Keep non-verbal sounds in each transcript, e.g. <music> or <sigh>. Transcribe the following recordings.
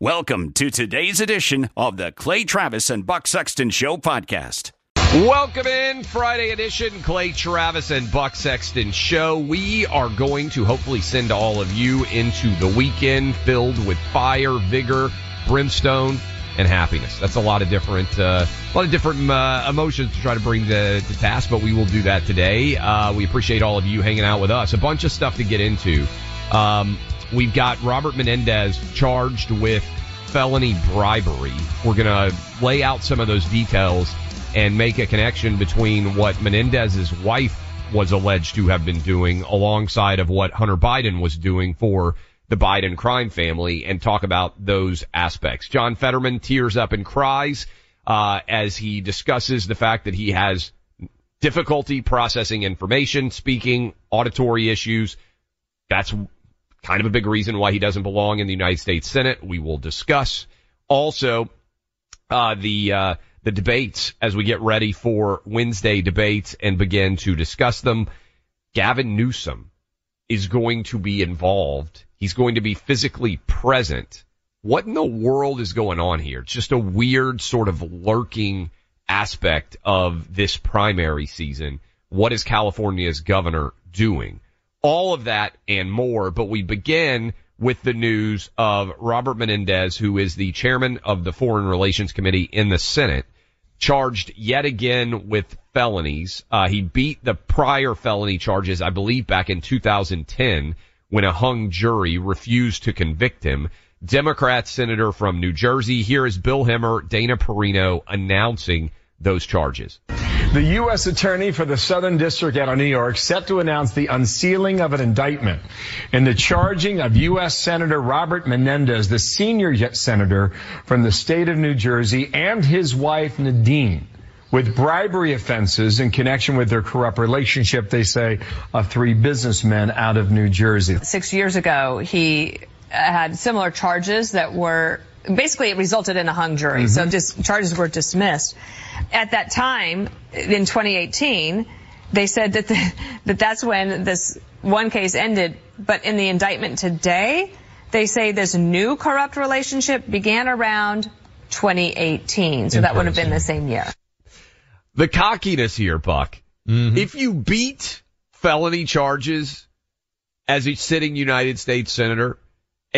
Welcome to today's edition of the Clay Travis and Buck Sexton Show podcast. Welcome in Friday edition Clay Travis and Buck Sexton Show. We are going to hopefully send all of you into the weekend filled with fire, vigor, brimstone, and happiness. That's a lot of different, uh, a lot of different uh, emotions to try to bring to, to task, but we will do that today. Uh, we appreciate all of you hanging out with us. A bunch of stuff to get into. Um, We've got Robert Menendez charged with felony bribery. We're going to lay out some of those details and make a connection between what Menendez's wife was alleged to have been doing alongside of what Hunter Biden was doing for the Biden crime family and talk about those aspects. John Fetterman tears up and cries uh, as he discusses the fact that he has difficulty processing information, speaking, auditory issues. That's kind of a big reason why he doesn't belong in the United States Senate. We will discuss also uh, the uh, the debates as we get ready for Wednesday debates and begin to discuss them. Gavin Newsom is going to be involved. He's going to be physically present. What in the world is going on here? It's just a weird sort of lurking aspect of this primary season. What is California's governor doing? All of that and more. But we begin with the news of Robert Menendez, who is the chairman of the Foreign Relations Committee in the Senate, charged yet again with felonies. Uh, he beat the prior felony charges, I believe, back in 2010 when a hung jury refused to convict him. Democrat senator from New Jersey. Here is Bill Hemmer, Dana Perino announcing those charges. The U.S. Attorney for the Southern District out of New York set to announce the unsealing of an indictment in the charging of U.S. Senator Robert Menendez, the senior senator from the state of New Jersey, and his wife Nadine with bribery offenses in connection with their corrupt relationship, they say, of three businessmen out of New Jersey. Six years ago, he had similar charges that were basically it resulted in a hung jury. Mm-hmm. So just charges were dismissed at that time in 2018, they said that the, <laughs> that that's when this one case ended. But in the indictment today, they say this new corrupt relationship began around 2018. So that would have been the same year. The cockiness here, Buck. Mm-hmm. If you beat felony charges as a sitting United States senator,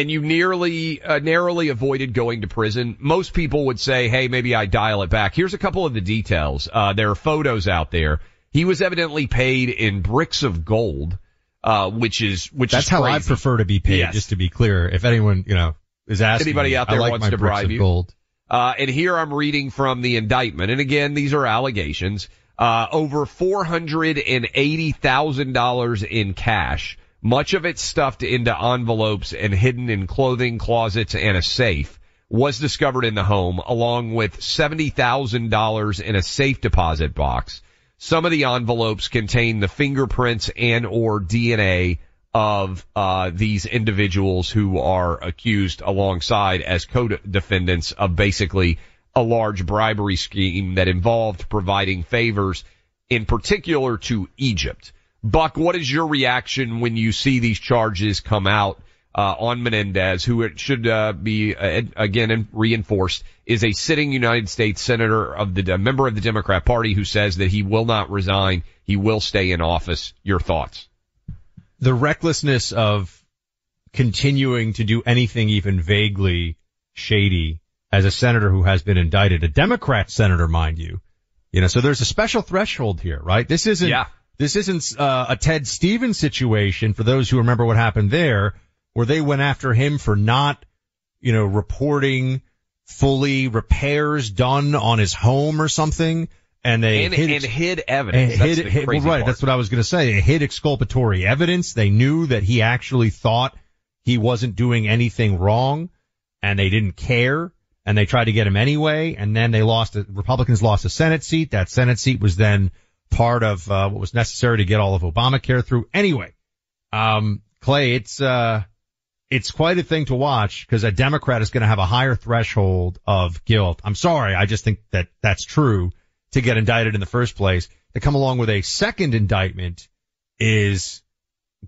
and you nearly uh, narrowly avoided going to prison, most people would say, "Hey, maybe I dial it back." Here's a couple of the details. Uh, there are photos out there. He was evidently paid in bricks of gold, uh, which is which that's is how crazy. I prefer to be paid. Yes. Just to be clear, if anyone you know is asking, anybody out there like wants my to bribe you, gold. Uh, and here I'm reading from the indictment, and again, these are allegations. Uh, over four hundred and eighty thousand dollars in cash much of it stuffed into envelopes and hidden in clothing closets and a safe, was discovered in the home along with $70,000 in a safe deposit box. Some of the envelopes contain the fingerprints and or DNA of uh, these individuals who are accused alongside as co-defendants of basically a large bribery scheme that involved providing favors in particular to Egypt. Buck, what is your reaction when you see these charges come out uh, on Menendez, who it should uh, be uh, again reinforced is a sitting United States senator of the a member of the Democrat Party who says that he will not resign, he will stay in office. Your thoughts? The recklessness of continuing to do anything even vaguely shady as a senator who has been indicted, a Democrat senator, mind you. You know, so there's a special threshold here, right? This isn't, yeah. This isn't uh, a Ted Stevens situation for those who remember what happened there, where they went after him for not, you know, reporting fully repairs done on his home or something. And they and, hid, and hid evidence. and hid, hid- well, right. That's what I was going to say. They hid exculpatory evidence. They knew that he actually thought he wasn't doing anything wrong and they didn't care and they tried to get him anyway. And then they lost, a, Republicans lost a Senate seat. That Senate seat was then part of, uh, what was necessary to get all of Obamacare through. Anyway, um, Clay, it's, uh, it's quite a thing to watch because a Democrat is going to have a higher threshold of guilt. I'm sorry. I just think that that's true to get indicted in the first place. To come along with a second indictment is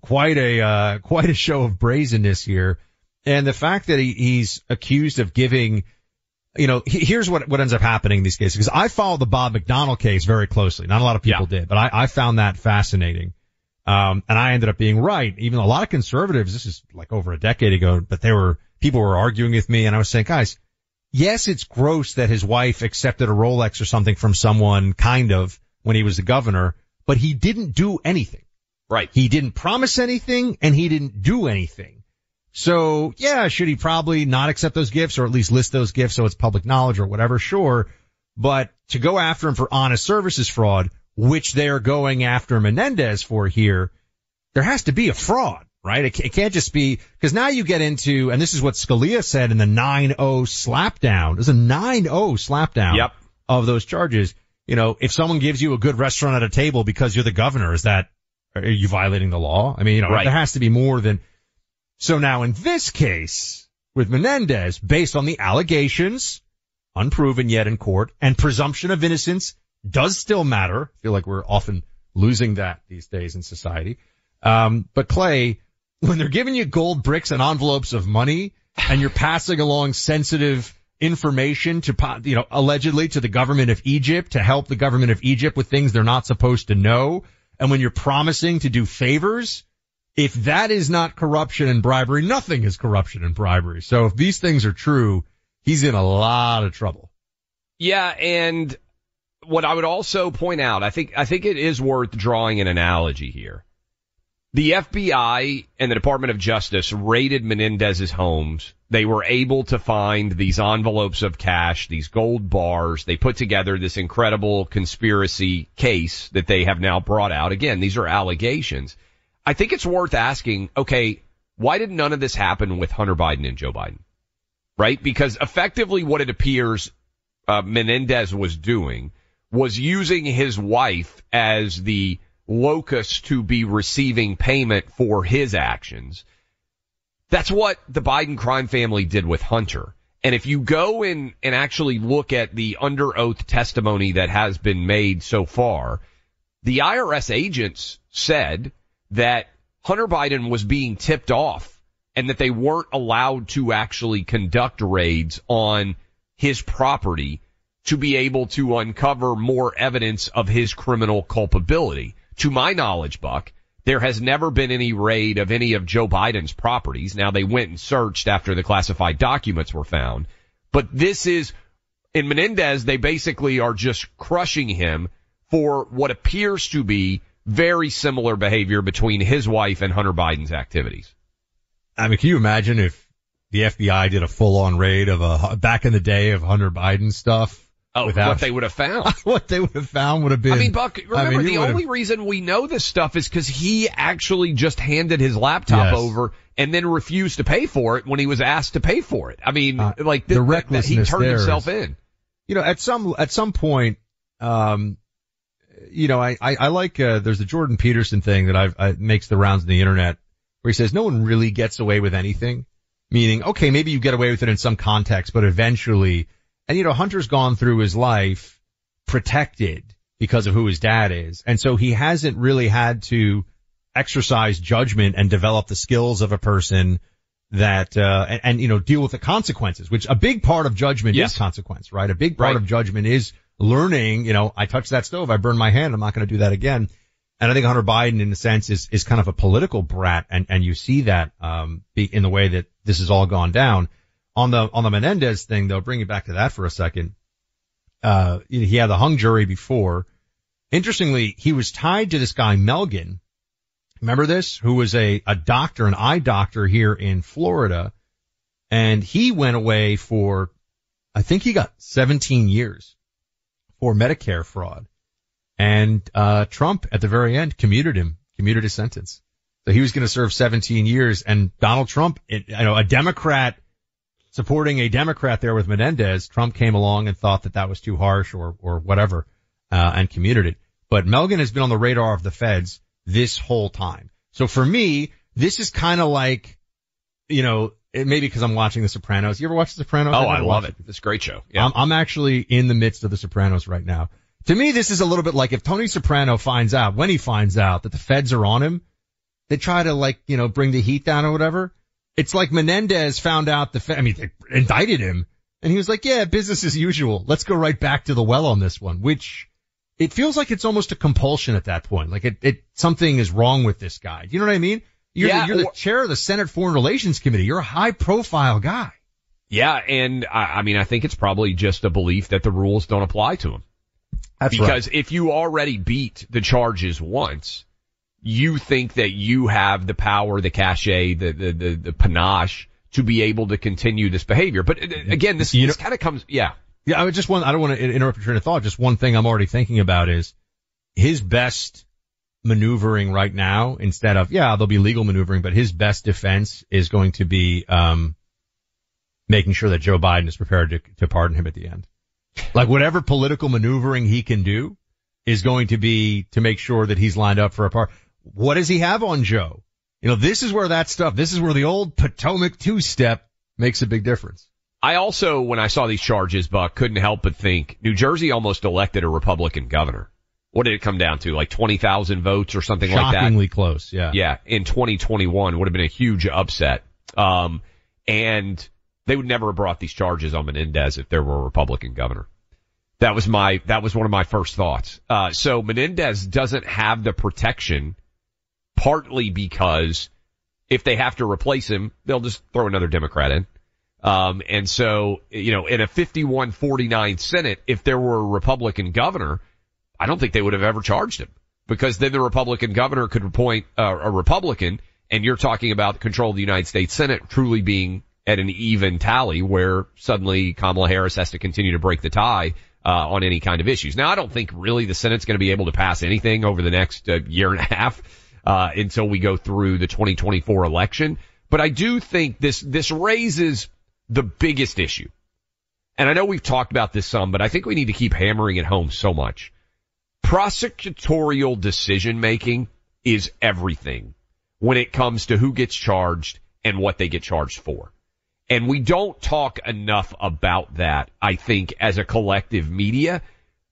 quite a, uh, quite a show of brazenness here. And the fact that he, he's accused of giving, you know, here's what, what ends up happening in these cases. Cause I followed the Bob McDonnell case very closely. Not a lot of people did, but I, I found that fascinating. Um, and I ended up being right. Even a lot of conservatives, this is like over a decade ago, but they were, people were arguing with me and I was saying, guys, yes, it's gross that his wife accepted a Rolex or something from someone kind of when he was the governor, but he didn't do anything. Right. He didn't promise anything and he didn't do anything. So yeah, should he probably not accept those gifts or at least list those gifts so it's public knowledge or whatever? Sure. But to go after him for honest services fraud, which they're going after Menendez for here, there has to be a fraud, right? It, it can't just be, cause now you get into, and this is what Scalia said in the 9-0 slapdown. There's a 9-0 slapdown Yep. of those charges. You know, if someone gives you a good restaurant at a table because you're the governor, is that, are you violating the law? I mean, you know, Right. there has to be more than, so now in this case with Menendez, based on the allegations, unproven yet in court, and presumption of innocence does still matter. I feel like we're often losing that these days in society. Um, but Clay, when they're giving you gold bricks and envelopes of money and you're passing along sensitive information to, you know, allegedly to the government of Egypt to help the government of Egypt with things they're not supposed to know. And when you're promising to do favors, if that is not corruption and bribery, nothing is corruption and bribery. So if these things are true, he's in a lot of trouble. Yeah, and what I would also point out, I think I think it is worth drawing an analogy here. The FBI and the Department of Justice raided Menendez's homes. They were able to find these envelopes of cash, these gold bars. They put together this incredible conspiracy case that they have now brought out. Again, these are allegations. I think it's worth asking, okay, why did none of this happen with Hunter Biden and Joe Biden? Right? Because effectively what it appears uh, Menendez was doing was using his wife as the locus to be receiving payment for his actions. That's what the Biden crime family did with Hunter. And if you go in and actually look at the under oath testimony that has been made so far, the IRS agents said that Hunter Biden was being tipped off and that they weren't allowed to actually conduct raids on his property to be able to uncover more evidence of his criminal culpability. To my knowledge, Buck, there has never been any raid of any of Joe Biden's properties. Now they went and searched after the classified documents were found, but this is, in Menendez, they basically are just crushing him for what appears to be very similar behavior between his wife and Hunter Biden's activities. I mean, can you imagine if the FBI did a full on raid of a, back in the day of Hunter Biden stuff? Oh, without- what they would have found. <laughs> what they would have found would have been. I mean, Buck, remember I mean, the only reason we know this stuff is because he actually just handed his laptop Yes. over and then refused to pay for it when he was asked to pay for it. I mean, like Uh, the th- th- recklessness he turned himself is- in. you know, at some at some point, um, you know, I I, I like uh, there's a Jordan Peterson thing that I've I, makes the rounds on the internet where he says no one really gets away with anything. Meaning, okay, maybe you get away with it in some context, but eventually, and you know, Hunter's gone through his life protected because of who his dad is. And so he hasn't really had to exercise judgment and develop the skills of a person that, uh, and, and, you know, deal with the consequences, which a big part of judgment Yes. is consequence, right? A big part Right. of judgment is learning, you know, I touched that stove, I burned my hand, I'm not going to do that again. And I think Hunter Biden, in a sense, is, is kind of a political brat, and, and you see that, um, in the way that this has all gone down. On the, on the Menendez thing, though, bring it back to that for a second. Uh, he had the hung jury before. Interestingly, he was tied to this guy, Melgen. Remember this? Who was a, a doctor, an eye doctor here in Florida. And he went away for, I think he got 17 years for Medicare fraud. And, uh, Trump at the very end commuted him, commuted his sentence. So he was going to serve 17 years and Donald Trump, it, you know, a Democrat supporting a Democrat there with Menendez, Trump came along and thought that that was too harsh or, or whatever, uh, and commuted it. But Melgen has been on the radar of the feds this whole time. So for me, this is kind of like, you know, it, maybe because I'm watching The Sopranos. You ever watch The Sopranos? Oh, I've I love watched it. It's a great show. Yeah. I'm, I'm actually in the midst of The Sopranos right now. To me, this is a little bit like if Tony Soprano finds out, when he finds out that the feds are on him, they try to like, you know, bring the heat down or whatever. It's like Menendez found out the, fe- I mean, they indicted him and he was like, yeah, business as usual. Let's go right back to the well on this one, which it feels like it's almost a compulsion at that point. Like it, it, something is wrong with this guy. Do you know what I mean? You're, Yeah, the, you're the or- chair of the Senate Foreign Relations Committee. You're a high profile guy. Yeah, and I, I mean, I think it's probably just a belief that the rules don't apply to him. That's because if you already beat the charges once, you think that you have the power, the cachet, the the the, the panache to be able to continue this behavior. But uh, again, this, this kind of comes, yeah. Yeah, I would just want, I don't want to interrupt your train of thought. Just one thing I'm already thinking about is his best maneuvering right now instead of, yeah, there'll be legal maneuvering, but his best defense is going to be, um, making sure that Joe Biden is prepared to, to pardon him at the end. Like whatever political maneuvering he can do is going to be to make sure that he's lined up for a part. What does he have on Joe? You know, this is where that stuff, this is where the old Potomac two step makes a big difference. I also, when I saw these charges, Buck, couldn't help but think New Jersey almost elected a Republican governor. What did it come down to? Like 20,000 votes or something like that? Shockingly close. Yeah. Yeah, in 2021 would have been a huge upset. Um, and they would never have brought these charges on Menendez if there were a Republican governor. That was my, that was one of my first thoughts. Uh, so Menendez doesn't have the protection partly because if they have to replace him, they'll just throw another Democrat in. Um, and so, you know, in a 51-49 Senate, if there were a Republican governor, I don't think they would have ever charged him because then the Republican governor could appoint uh, a Republican and you're talking about control of the United States Senate truly being at an even tally where suddenly Kamala Harris has to continue to break the tie uh, on any kind of issues. Now, I don't think really the Senate's going to be able to pass anything over the next uh, year and a half uh, until we go through the 2024 election. But I do think this this raises the biggest issue. And I know we've talked about this some, but I think we need to keep hammering it home so much. Prosecutorial decision making is everything when it comes to who gets charged and what they get charged for. And we don't talk enough about that, I think, as a collective media,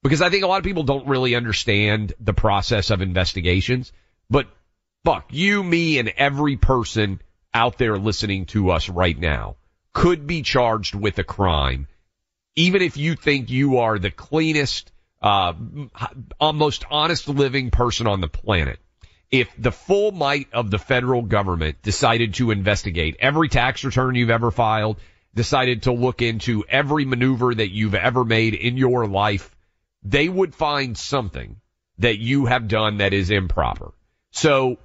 because I think a lot of people don't really understand the process of investigations. But Buck, you, me, and every person out there listening to us right now could be charged with a crime, even if you think you are the cleanest, uh, most honest living person on the planet if the full might of the federal government decided to investigate every tax return you've ever filed, decided to look into every maneuver that you've ever made in your life, they would find something that you have done that is improper. So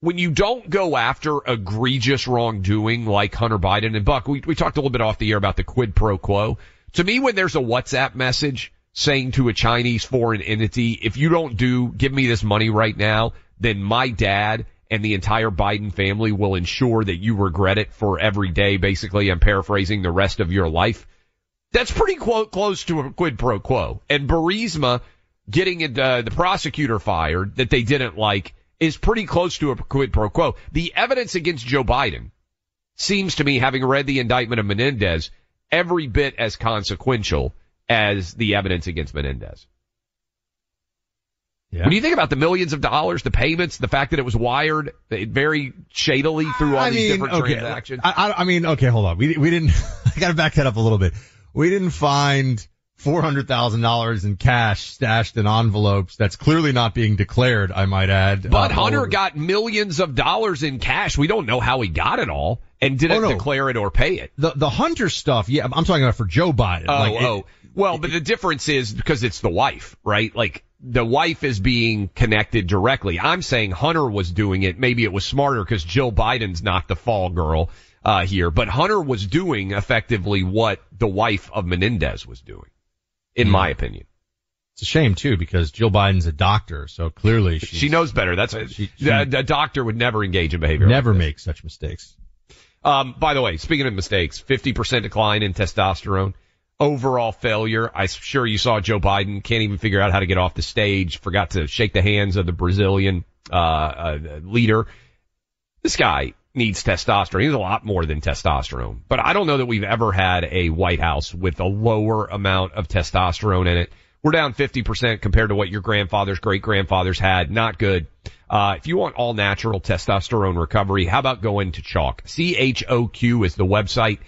when you don't go after egregious wrongdoing like Hunter Biden and Buck, we, we talked a little bit off the air about the quid pro quo. To me, when there's a WhatsApp message saying to a Chinese foreign entity, if you don't do, give me this money right now, then my dad and the entire Biden family will ensure that you regret it for every day. Basically, I'm paraphrasing the rest of your life. That's pretty clo- close to a quid pro quo. And Burisma getting it, uh, the prosecutor fired that they didn't like is pretty close to a quid pro quo. The evidence against Joe Biden seems to me, having read the indictment of Menendez, every bit as consequential as the evidence against Menendez. Yeah. When you think about the millions of dollars, the payments, the fact that it was wired very shadily through all I these mean, different okay, transactions. I, I, I mean, okay, hold on. We we didn't. <laughs> I got to back that up a little bit. We didn't find four hundred thousand dollars in cash stashed in envelopes. That's clearly not being declared. I might add. But Uh, Hunter got millions of dollars in cash. We don't know how he got it all and didn't Oh, no. declare it or pay it. the the Hunter stuff. Yeah, I'm talking about for Joe Biden. Oh, Like, it- oh. Well, but the difference is because it's the wife, right? Like the wife is being connected directly. I'm saying Hunter was doing it. Maybe it was smarter because Jill Biden's not the fall girl uh, here, but Hunter was doing effectively what the wife of Menendez was doing, in Hmm. my opinion. It's a shame too because Jill Biden's a doctor, so clearly she She knows better. That's a, she- a, a doctor would never engage in behavior. never like makes such mistakes. Um, by the way, speaking of mistakes, 50% decline in testosterone, overall failure. I'm sure you saw Joe Biden can't even figure out how to get off the stage, forgot to shake the hands of the Brazilian, uh, uh leader. This guy needs testosterone. He's a lot more than testosterone, but I don't know that we've ever had a White House with a lower amount of testosterone in it. We're down 50% compared to what your grandfathers, great grandfathers had. Not good. Uh, if you want all natural testosterone recovery, how about going to Choq? C-H-O-Q is the website.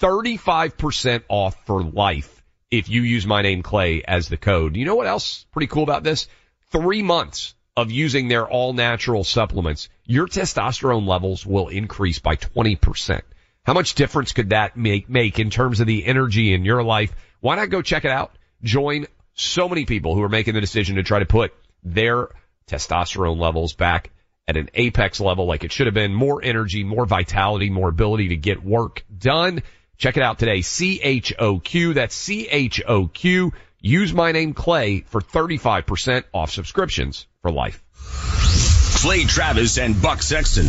35% off for life if you use my name Clay as the code. You know what else pretty cool about this? Three months of using their all natural supplements, your testosterone levels will increase by 20%. How much difference could that make, make in terms of the energy in your life? Why not go check it out? Join so many people who are making the decision to try to put their testosterone levels back at an apex level like it should have been. More energy, more vitality, more ability to get work done. Check it out today. C-H-O-Q. That's C-H-O-Q. Use my name Clay for 35% off subscriptions for life. Clay Travis and Buck Sexton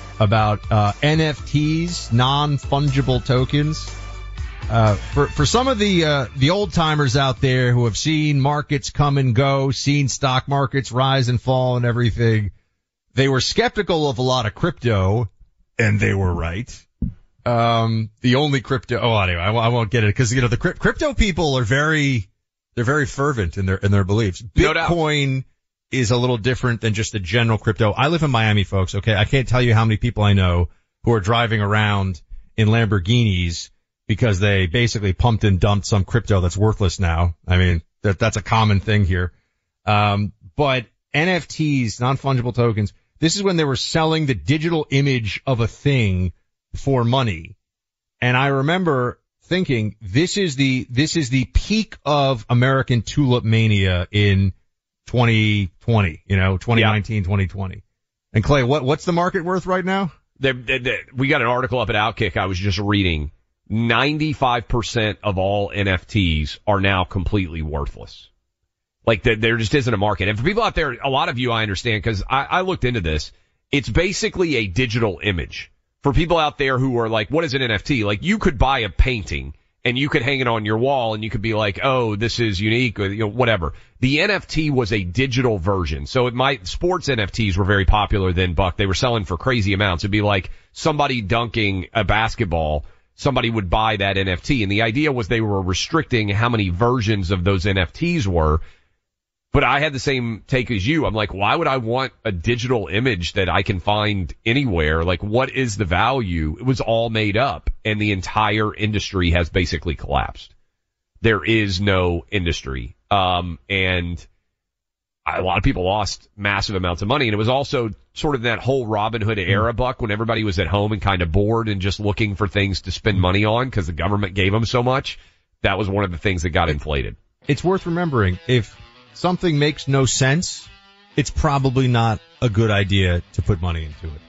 about uh, NFTs, non fungible tokens. Uh, for for some of the uh, the old timers out there who have seen markets come and go, seen stock markets rise and fall and everything, they were skeptical of a lot of crypto, and they were right. Um, the only crypto. Oh, anyway, I, I won't get it because you know the crypto people are very they're very fervent in their in their beliefs. No. Bitcoin is a little different than just the general crypto. I live in Miami, folks. Okay, I can't tell you how many people I know who are driving around in Lamborghinis because they basically pumped and dumped some crypto that's worthless now. I mean, that, that's a common thing here. Um, but NFTs, non-fungible tokens, this is when they were selling the digital image of a thing for money. And I remember thinking this is the, this is the peak of American tulip mania in 2020, you know, 2019, 2020. And Clay, what, what's the market worth right now? They, they, they, we got an article up at Outkick I was just reading. 95% of all NFTs are now completely worthless. Like there, there just isn't a market. And for people out there, a lot of you I understand because I, I looked into this. It's basically a digital image. For people out there who are like, what is an NFT? Like you could buy a painting and you could hang it on your wall and you could be like, oh, this is unique or you know, whatever. The NFT was a digital version. So it might, sports NFTs were very popular then, Buck. They were selling for crazy amounts. It'd be like somebody dunking a basketball. Somebody would buy that NFT. And the idea was they were restricting how many versions of those NFTs were. But I had the same take as you. I'm like, why would I want a digital image that I can find anywhere? Like, what is the value? It was all made up and the entire industry has basically collapsed. There is no industry. Um, and a lot of people lost massive amounts of money. And it was also sort of that whole Robin Hood era buck when everybody was at home and kind of bored and just looking for things to spend money on because the government gave them so much. That was one of the things that got inflated. It's worth remembering if something makes no sense, it's probably not a good idea to put money into it.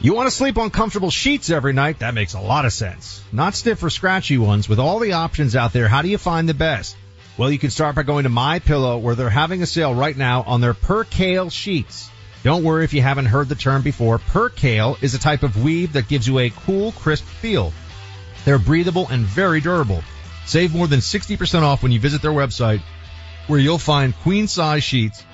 You want to sleep on comfortable sheets every night? That makes a lot of sense. Not stiff or scratchy ones. With all the options out there, how do you find the best? Well, you can start by going to My Pillow, where they're having a sale right now on their Percale sheets. Don't worry if you haven't heard the term before. Percale is a type of weave that gives you a cool, crisp feel. They're breathable and very durable. Save more than 60% off when you visit their website where you'll find queen size sheets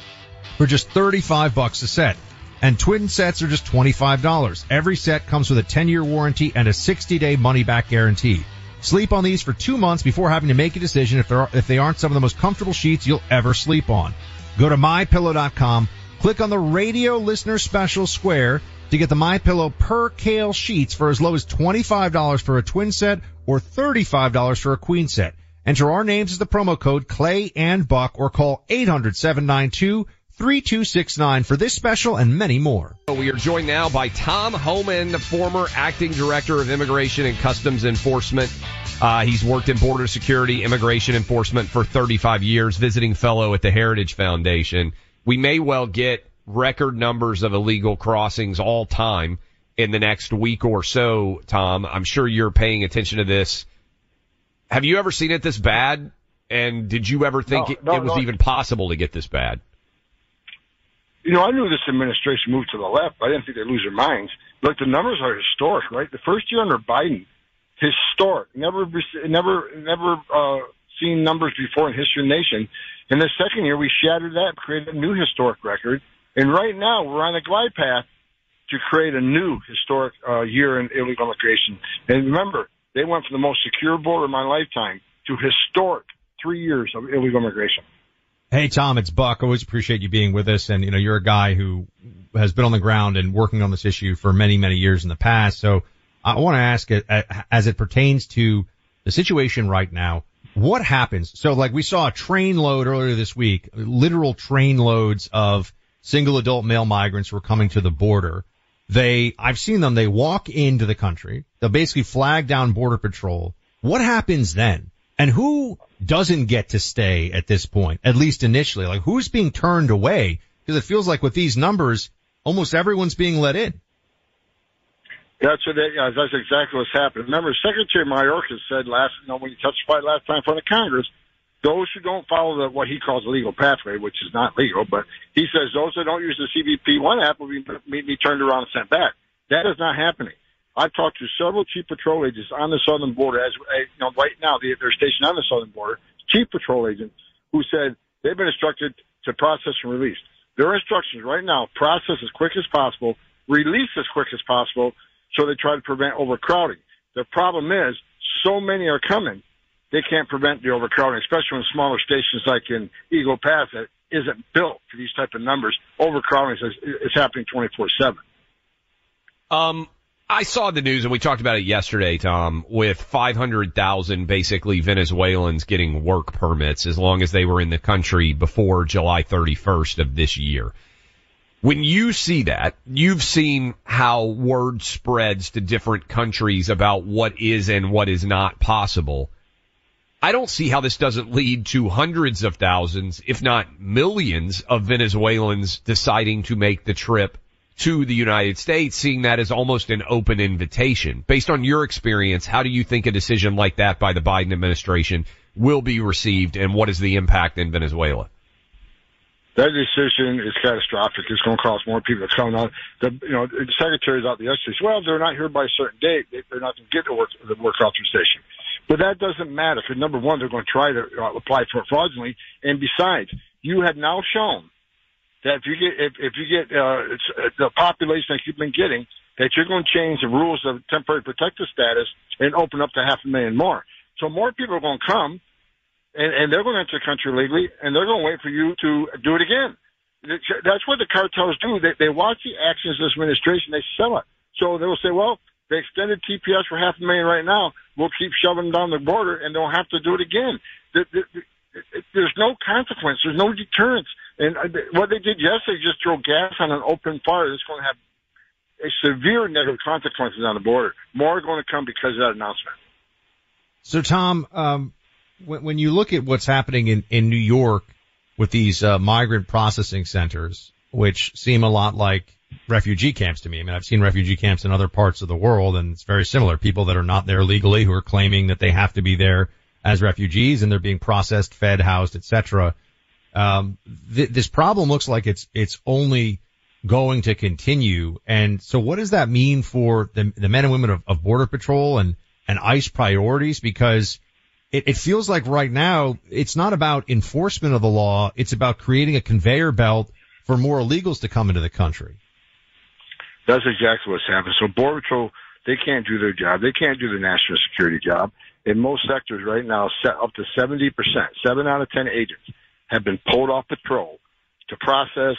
for just 35 bucks a set. And twin sets are just $25. Every set comes with a 10 year warranty and a 60 day money back guarantee. Sleep on these for two months before having to make a decision if, are, if they aren't some of the most comfortable sheets you'll ever sleep on. Go to mypillow.com, click on the radio listener special square to get the My Pillow Percale sheets for as low as $25 for a twin set or $35 for a queen set. Enter our names as the promo code Clay and Buck or call 800-792-3269 for this special and many more. We are joined now by Tom Homan, former acting director of immigration and customs enforcement. Uh, he's worked in border security, immigration enforcement for 35 years, visiting fellow at the Heritage Foundation. We may well get record numbers of illegal crossings all time in the next week or so, Tom. I'm sure you're paying attention to this. Have you ever seen it this bad? And did you ever think No, it, no, it was no. even possible to get this bad? You know, I knew this administration moved to the left. but I didn't think they'd lose their minds. Look, the numbers are historic, right? The first year under Biden, historic. Never, never, never uh, seen numbers before in history of the nation. In the second year, we shattered that, created a new historic record, and right now we're on a glide path to create a new historic uh, year in illegal immigration. And remember, they went from the most secure border in my lifetime to historic three years of illegal immigration. Hey Tom, it's Buck. Always appreciate you being with us. And you know, you're a guy who has been on the ground and working on this issue for many, many years in the past. So I want to ask uh, as it pertains to the situation right now. What happens? So like we saw a train load earlier this week, literal train loads of single adult male migrants were coming to the border. They, I've seen them, they walk into the country. They'll basically flag down border patrol. What happens then? And who doesn't get to stay at this point, at least initially? Like who's being turned away? Because it feels like with these numbers, almost everyone's being let in. That's what they, that's exactly what's happened. Remember, Secretary Mayorkas said last, you know, when he testified last time in front of Congress, those who don't follow the, what he calls the legal pathway, which is not legal, but he says those that don't use the CBP one app will be, be turned around and sent back. That is not happening. I've talked to several chief patrol agents on the southern border. As uh, you know, right now they're stationed on the southern border. Chief patrol agents who said they've been instructed to process and release. Their instructions right now: process as quick as possible, release as quick as possible, so they try to prevent overcrowding. The problem is, so many are coming, they can't prevent the overcrowding, especially in smaller stations like in Eagle Pass that isn't built for these type of numbers. Overcrowding is, is happening 24-7. Um, I saw the news and we talked about it yesterday, Tom, with 500,000 basically Venezuelans getting work permits as long as they were in the country before July 31st of this year. When you see that, you've seen how word spreads to different countries about what is and what is not possible. I don't see how this doesn't lead to hundreds of thousands, if not millions of Venezuelans deciding to make the trip to the United States, seeing that as almost an open invitation. Based on your experience, how do you think a decision like that by the Biden administration will be received and what is the impact in Venezuela? That decision is catastrophic. It's going to cost more people to come out. The you know the secretary's out the yesterday. Well, they're not here by a certain date. They- They're not going to get the work the work authorization. But that doesn't matter because number one, they're going to try to uh, apply for it fraudulently, and besides, you have now shown that if you get if, if you get uh, uh, the population that you've been getting, that you're going to change the rules of temporary protected status and open up to half a million more. So more people are going to come, and, and they're going to enter the country legally, and they're going to wait for you to do it again. That's what the cartels do. They, they watch the actions of this administration, they sell it. So they'll say, well, they extended TPS for half a million right now. We'll keep shoving them down the border, and they'll have to do it again. The, the, the, there's no consequence. There's no deterrence. And uh, what they did yesterday, just throw gas on an open fire. That's going to have severe negative consequences on the border. More are going to come because of that announcement. So Tom, um, when, when you look at what's happening in, in New York with these uh, migrant processing centers, which seem a lot like refugee camps to me. I mean, I've seen refugee camps in other parts of the world and it's very similar. People that are not there legally who are claiming that they have to be there as refugees and they're being processed, fed, housed, etc. Um, th- this problem looks like it's, it's only going to continue. And so what does that mean for the, the men and women of, of border patrol and, and ICE priorities? Because it, it feels like right now it's not about enforcement of the law. It's about creating a conveyor belt for more illegals to come into the country. That's exactly what's happening. So Border Patrol, they can't do their job. They can't do the national security job. In most sectors right now, up to 70%, seven out of 10 agents have been pulled off patrol to process,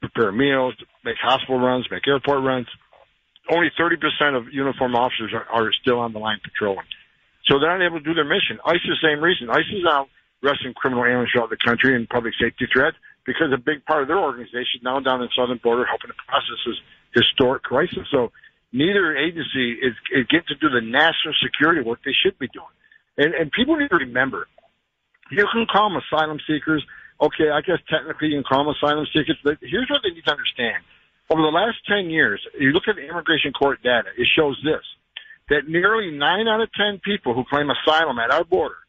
prepare meals, make hospital runs, make airport runs. Only 30% of uniformed officers are, are still on the line patrolling. So they're not able to do their mission. ICE is the same reason. ICE is out arresting criminal aliens throughout the country and public safety threats because a big part of their organization now down in the southern border helping to process this historic crisis. So neither agency is, is getting to do the national security work they should be doing. And, and people need to remember, you can call them asylum seekers. Okay, I guess technically you can call them asylum seekers, but here's what they need to understand. Over the last 10 years, you look at the immigration court data, it shows this, that nearly 9 out of 10 people who claim asylum at our border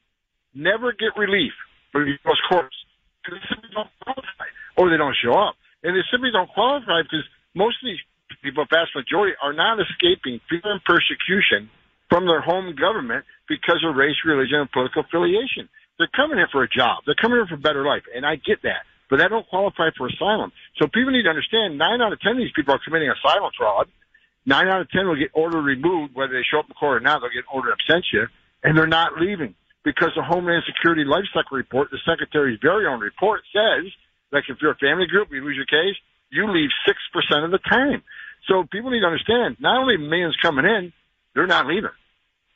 never get relief from U.S. courts because they simply don't qualify or they don't show up. And they simply don't qualify because most of these people, vast majority, are not escaping fear and persecution from their home government because of race, religion, and political affiliation. They're coming here for a job. They're coming here for a better life, and I get that. But they don't qualify for asylum. So people need to understand nine out of ten of these people are committing asylum fraud. Nine out of ten will get order removed, whether they show up in court or not, they'll get order absentia, and they're not leaving. Because the Homeland Security Life Cycle Report, the Secretary's very own report, says, like if you're a family group, you lose your case, you leave 6% of the time. So people need to understand, not only millions coming in, they're not leaving.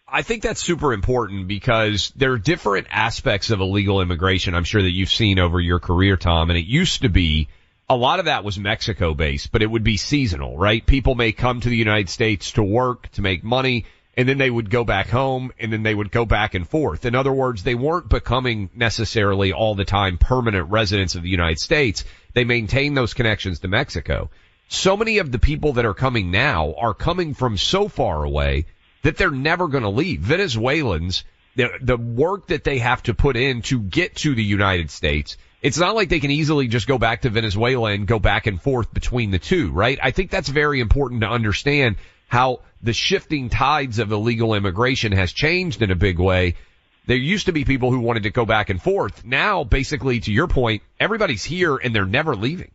I think that's super important because there are different aspects of illegal immigration I'm sure that you've seen over your career, Tom, and it used to be a lot of that was Mexico based, but it would be seasonal, right? People may come to the United States to work, to make money, and then they would go back home and then they would go back and forth. In other words, they weren't becoming necessarily all the time permanent residents of the United States. They maintain those connections to Mexico. So many of the people that are coming now are coming from so far away that they're never going to leave. Venezuelans, the, the work that they have to put in to get to the United States, it's not like they can easily just go back to Venezuela and go back and forth between the two, right? I think that's very important to understand how the shifting tides of illegal immigration has changed in a big way. There used to be people who wanted to go back and forth. Now, basically, to your point, everybody's here and they're never leaving.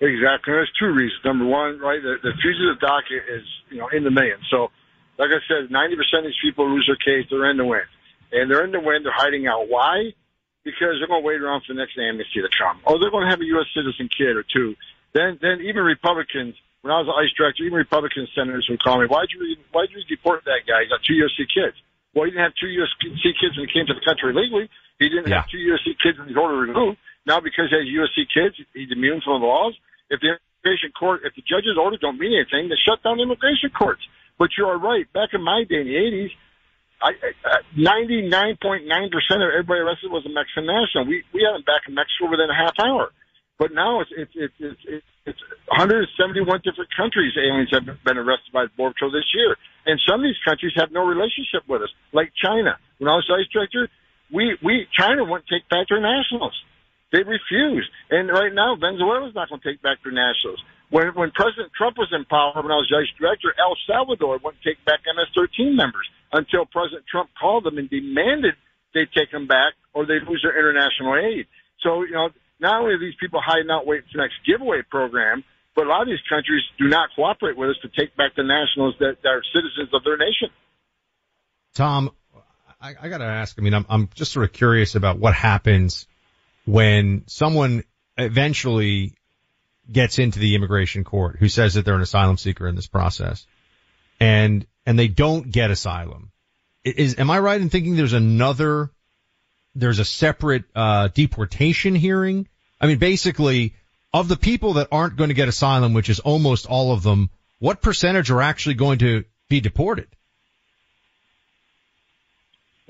Exactly. There's two reasons. Number one, right, the, the fugitive docket is, you know, in the millions. So, like I said, 90% of these people lose their case. They're in the wind. And they're in the wind. They're hiding out. Why? Because they're going to wait around for the next amnesty to come. Or they're going to have a U.S. citizen kid or two. Then, then even Republicans, when I was an ICE director, even Republican senators would call me, why'd you, why'd you deport that guy? He got two USC kids. Well, he didn't have two USC kids when he came to the country legally. He didn't Yeah. have two USC kids when he's ordered removed. Now, because he has USC kids, he's immune from the laws. If the immigration court, if the judge's order don't mean anything, they shut down the immigration courts. But you are right. Back in my day in the 80s, I, I, uh, 99.9% of everybody arrested was a Mexican national. We, we had them back in Mexico within a half hour. But now it's, it's, it's, it's, it's, it's 171 different countries aliens have been arrested by the Border Patrol this year. And some of these countries have no relationship with us, like China. When I was ICE director, we, we, China wouldn't take their nationals. They refused. And right now, Venezuela's not going to take back their nationals. When, when President Trump was in power, when I was ICE director, El Salvador wouldn't take back MS-13 members until President Trump called them and demanded they take them back or they lose their international aid. So, you know, not only are these people hiding out waiting for the next giveaway program, but a lot of these countries do not cooperate with us to take back the nationals that, that are citizens of their nation. Tom, I, I got to ask. I mean, I'm I'm just sort of curious about what happens when someone eventually gets into the immigration court who says that they're an asylum seeker in this process, and and they don't get asylum. Is am I right in thinking there's another there's a separate uh, deportation hearing? I mean, basically, of the people that aren't going to get asylum, which is almost all of them, what percentage are actually going to be deported?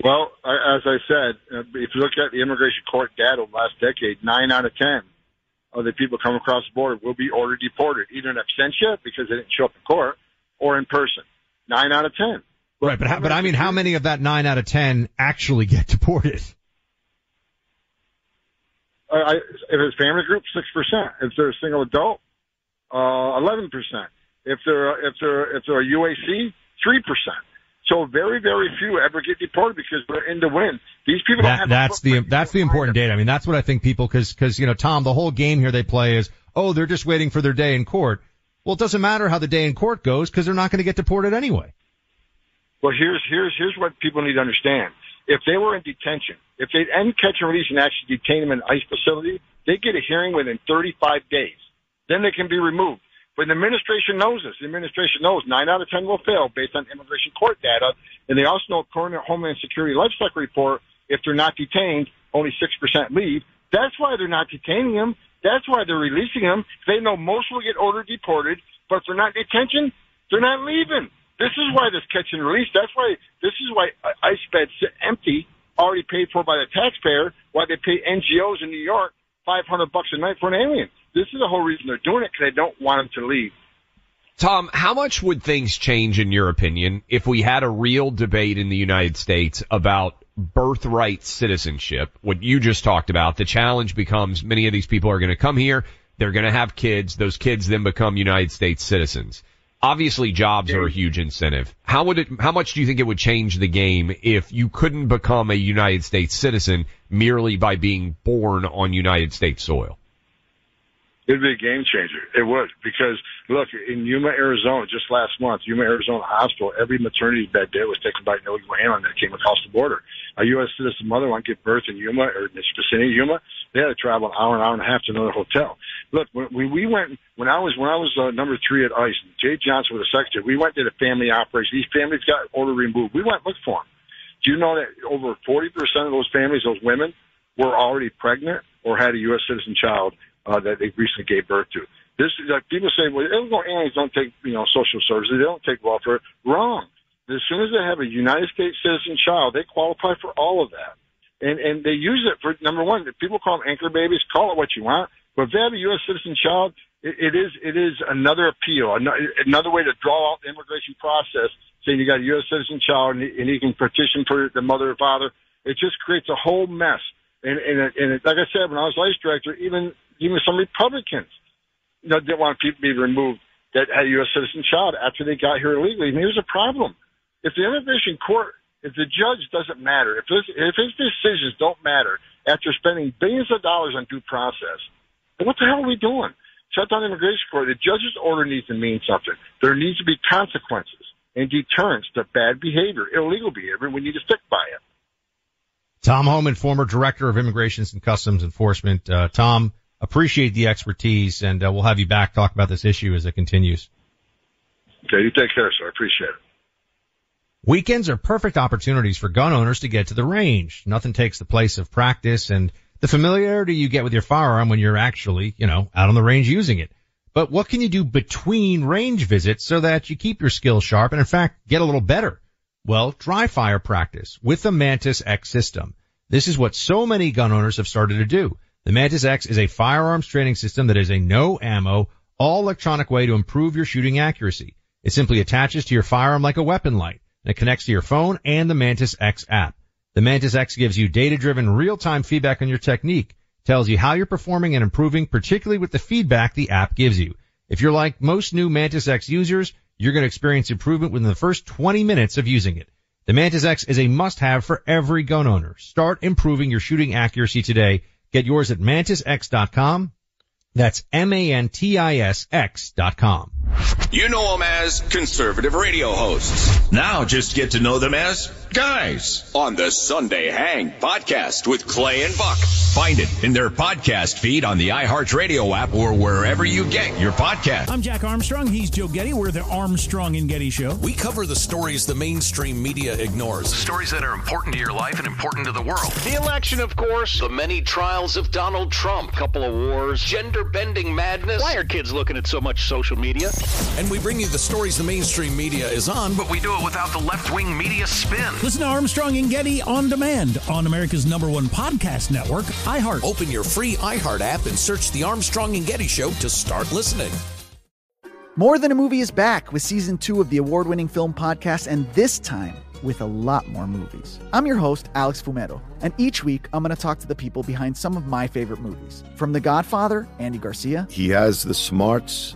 Well, as I said, uh, if you look at the immigration court data of the last decade, nine out of ten of the people coming across the border will be ordered deported, either in absentia because they didn't show up in court, or in person. Nine out of ten. Right, but how, but I mean, how many of that nine out of ten actually get <laughs> deported? Uh, I, if it's family group, six percent. If they're a single adult, uh, eleven percent. If they're if they're if they're a UAC, three percent. So very very few ever get deported because we're in the wind. These people don't That, that's the that's the important data. I mean, that's what I think people because because you know Tom, the whole game here they play is oh they're just waiting for their day in court. Well, it doesn't matter how the day in court goes because they're not going to get deported anyway. Well, here's here's here's what people need to understand. If they were in detention, if they end catch and release and actually detain them in an ICE facility, they get a hearing within 35 days. Then they can be removed. But the administration knows this. The administration knows nine out of ten will fail based on immigration court data, and they also know to Homeland Security Life Cycle Report, if they're not detained, only six percent leave. That's why they're not detaining them. That's why they're releasing them. They know most will get ordered deported, but if they're not detention, they're not leaving. This is why this catch and release. That's why this is why uh, ICE beds sit empty, already paid for by the taxpayer. Why they pay NGOs in New York five hundred bucks a night for an alien. This is the whole reason they're doing it because they don't want them to leave. Tom, how much would things change in your opinion if we had a real debate in the United States about birthright citizenship? What you just talked about, the challenge becomes many of these people are going to come here, they're going to have kids, those kids then become United States citizens. Obviously jobs are a huge incentive. How would it, how much do you think it would change the game if you couldn't become a United States citizen merely by being born on United States soil? It'd be a game changer. It would because look in Yuma, Arizona, just last month, Yuma, Arizona Hospital, every maternity bed there was taken by an illegal alien that came across the border. A U.S. citizen mother wanted to give birth in Yuma or in this vicinity of Yuma, they had to travel an hour, an hour and a half to another hotel. Look, when we, we went when I was when I was uh, number three at ICE, Jeh Johnson was the secretary. We went to the family operation. These families got order removed. We went looked for them. Do you know that over 40% of those families, those women, were already pregnant or had a U.S. citizen child uh, that they recently gave birth to? This is like people say, well, aliens don't take, you know, social services. They don't take welfare. Wrong. As soon as they have a United States citizen child, they qualify for all of that. And, and they use it for, number one, if people call them anchor babies, call it what you want. But if they have a U.S. citizen child, it, it is, it is another appeal, another, another way to draw out the immigration process, saying you got a U.S. citizen child and he, and he can petition for the mother or father. It just creates a whole mess. And, and, and like I said, when I was ICE director, even, even some Republicans, you know, didn't want people to be removed that had a U.S. citizen child after they got here illegally. And here's a problem: if the immigration court, if the judge doesn't matter, if his, if his decisions don't matter after spending billions of dollars on due process, then what the hell are we doing? Shut down the immigration court. The judge's order needs to mean something. There needs to be consequences and deterrence to bad behavior, illegal behavior. We need to stick by it. Tom Homan, former director of Immigrations and Customs Enforcement. Uh, Tom, appreciate the expertise, and uh, we'll have you back talk about this issue as it continues. Okay, you take care, sir. I appreciate it. Weekends are perfect opportunities for gun owners to get to the range. Nothing takes the place of practice and the familiarity you get with your firearm when you're actually, you know, out on the range using it. But what can you do between range visits so that you keep your skills sharp and in fact get a little better? Well, dry fire practice with the Mantis X system. This is what so many gun owners have started to do. The Mantis X is a firearms training system that is a no ammo, all electronic way to improve your shooting accuracy. It simply attaches to your firearm like a weapon light and it connects to your phone and the Mantis X app. The Mantis X gives you data-driven real-time feedback on your technique, tells you how you're performing and improving, particularly with the feedback the app gives you. If you're like most new Mantis X users, you're going to experience improvement within the first 20 minutes of using it. The Mantis X is a must-have for every gun owner. Start improving your shooting accuracy today. Get yours at mantisx.com. That's M-A-N-T-I-S-X dot com. You know them as conservative radio hosts. Now just get to know them as guys on the Sunday Hang podcast with Clay and Buck. Find it in their podcast feed on the iHeartRadio app or wherever you get your podcast. I'm Jack Armstrong. He's Joe Getty. We're the Armstrong and Getty Show. We cover the stories the mainstream media ignores. the Stories that are important to your life and important to the world. The election, of course. The many trials of Donald Trump. Couple of wars. Gender bending madness. Why are kids looking at so much social media? And we bring you the stories the mainstream media is on, but we do it without the left wing media spin. Listen to Armstrong and Getty on demand on America's number one podcast network, iHeart. Open your free iHeart app and search the Armstrong and Getty Show to start listening. More Than a Movie is back with season two of the award winning film podcast, and this time with a lot more movies. I'm your host, Alex Fumero, and each week I'm going to talk to the people behind some of my favorite movies. From The Godfather, Andy Garcia. He has the smarts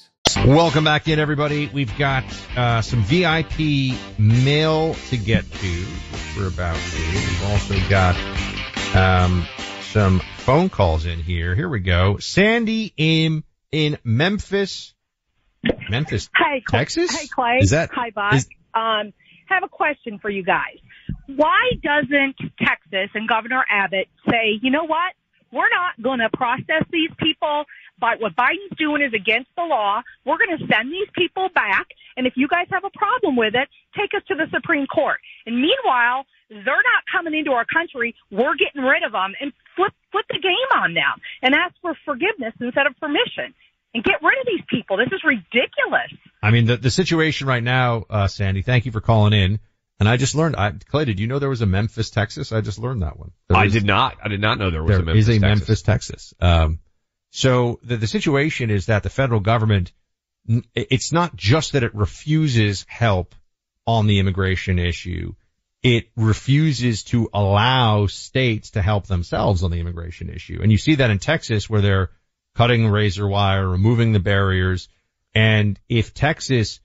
Welcome back in, everybody. We've got uh, some VIP mail to get to, which we're about to. We've also got um, some phone calls in here. Here we go. Sandy in in Memphis, Memphis, hey, Clay. Texas. Hey, Clay. Is that Hi, Bob. is- um, have a question for you guys. Why doesn't Texas and Governor Abbott say, you know what? We're not going to process these people, but what Biden's doing is against the law. We're going to send these people back, and if you guys have a problem with it, take us to the Supreme Court. And meanwhile, they're not coming into our country. We're getting rid of them and flip flip the game on them and ask for forgiveness instead of permission. and get rid of these people. This is ridiculous. I mean, the, the situation right now, uh, Sandy, thank you for calling in. And I just learned, I, Clay, did you know there was a Memphis, Texas? I just learned that one. There I is- did not. I did not know there was there a Memphis, is a Texas. Memphis, Texas. Um, so the, the situation is that the federal government, it's not just that it refuses help on the immigration issue. It refuses to allow states to help themselves on the immigration issue. And you see that in Texas where they're cutting razor wire, removing the barriers. And if Texas,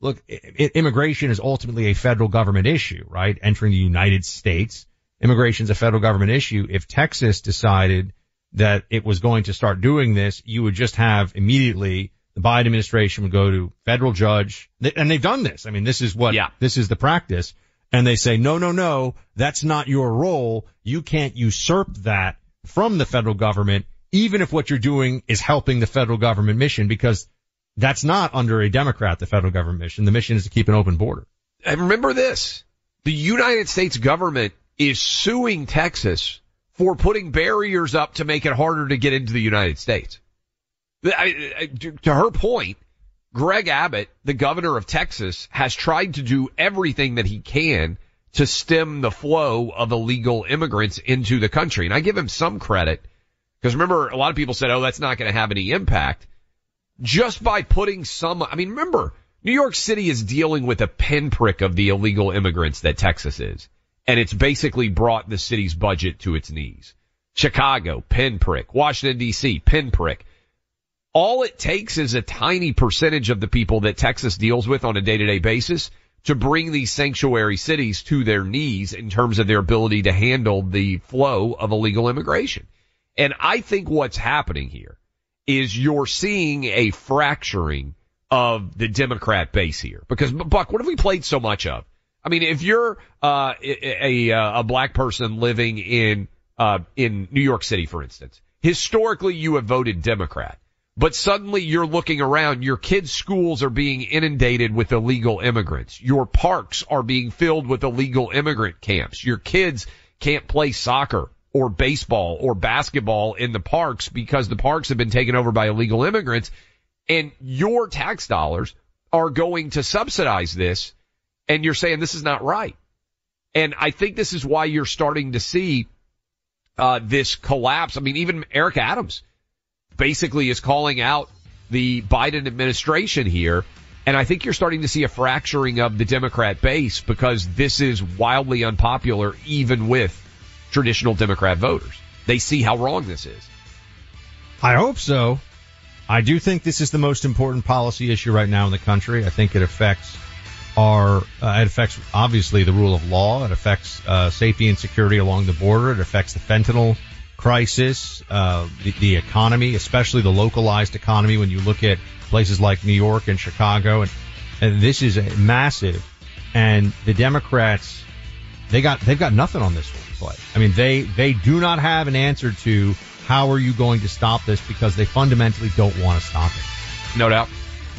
look, immigration is ultimately a federal government issue, right? Entering the United States, immigration is a federal government issue. If Texas decided that it was going to start doing this, you would just have immediately the Biden administration would go to federal judge, and they've done this. I mean, this is what, yeah. this is the practice. And they say, no, no, no, that's not your role. You can't usurp that from the federal government, even if what you're doing is helping the federal government mission, because that's not under a Democrat, the federal government mission. The mission is to keep an open border. And remember this, the United States government is suing Texas for putting barriers up to make it harder to get into the United States. I- I- to her point, Greg Abbott, the governor of Texas, has tried to do everything that he can to stem the flow of illegal immigrants into the country. And I give him some credit because remember, a lot of people said, oh, that's not going to have any impact. Just by putting some, I mean, remember, New York City is dealing with a pinprick of the illegal immigrants that Texas is. And it's basically brought the city's budget to its knees. Chicago, pinprick. Washington DC, pinprick. All it takes is a tiny percentage of the people that Texas deals with on a day-to-day basis to bring these sanctuary cities to their knees in terms of their ability to handle the flow of illegal immigration. And I think what's happening here is you're seeing a fracturing of the Democrat base here. Because Buck, what have we played so much of? I mean, if you're uh, a, a a black person living in uh, in New York City, for instance, historically you have voted Democrat, but suddenly you're looking around, your kids' schools are being inundated with illegal immigrants. Your parks are being filled with illegal immigrant camps. Your kids can't play soccer or baseball or basketball in the parks because the parks have been taken over by illegal immigrants and your tax dollars are going to subsidize this and you're saying this is not right. And I think this is why you're starting to see uh, this collapse. I mean, even Eric Adams basically is calling out the Biden administration here. And I think you're starting to see a fracturing of the Democrat base because this is wildly unpopular even with traditional Democrat voters. They see how wrong this is. I hope so. I do think this is the most important policy issue right now in the country. I think it affects our, uh, it affects obviously the rule of law. It affects uh, safety and security along the border. It affects the fentanyl crisis, uh, the, the economy, especially the localized economy. When you look at places like New York and Chicago, and, and this is a massive. And the Democrats, they got they've got nothing on this one. Clay. I mean, they they do not have an answer to how are you going to stop this because they fundamentally don't want to stop it. No doubt.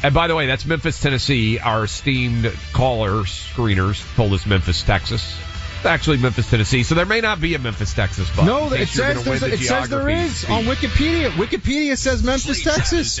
And by the way, that's Memphis, Tennessee. Our esteemed caller screeners told us Memphis, Texas. It's actually Memphis, Tennessee. So there may not be a Memphis, Texas. But No, it says, there's a- the it says there geography is feed. on Wikipedia. Wikipedia says Memphis, Texas.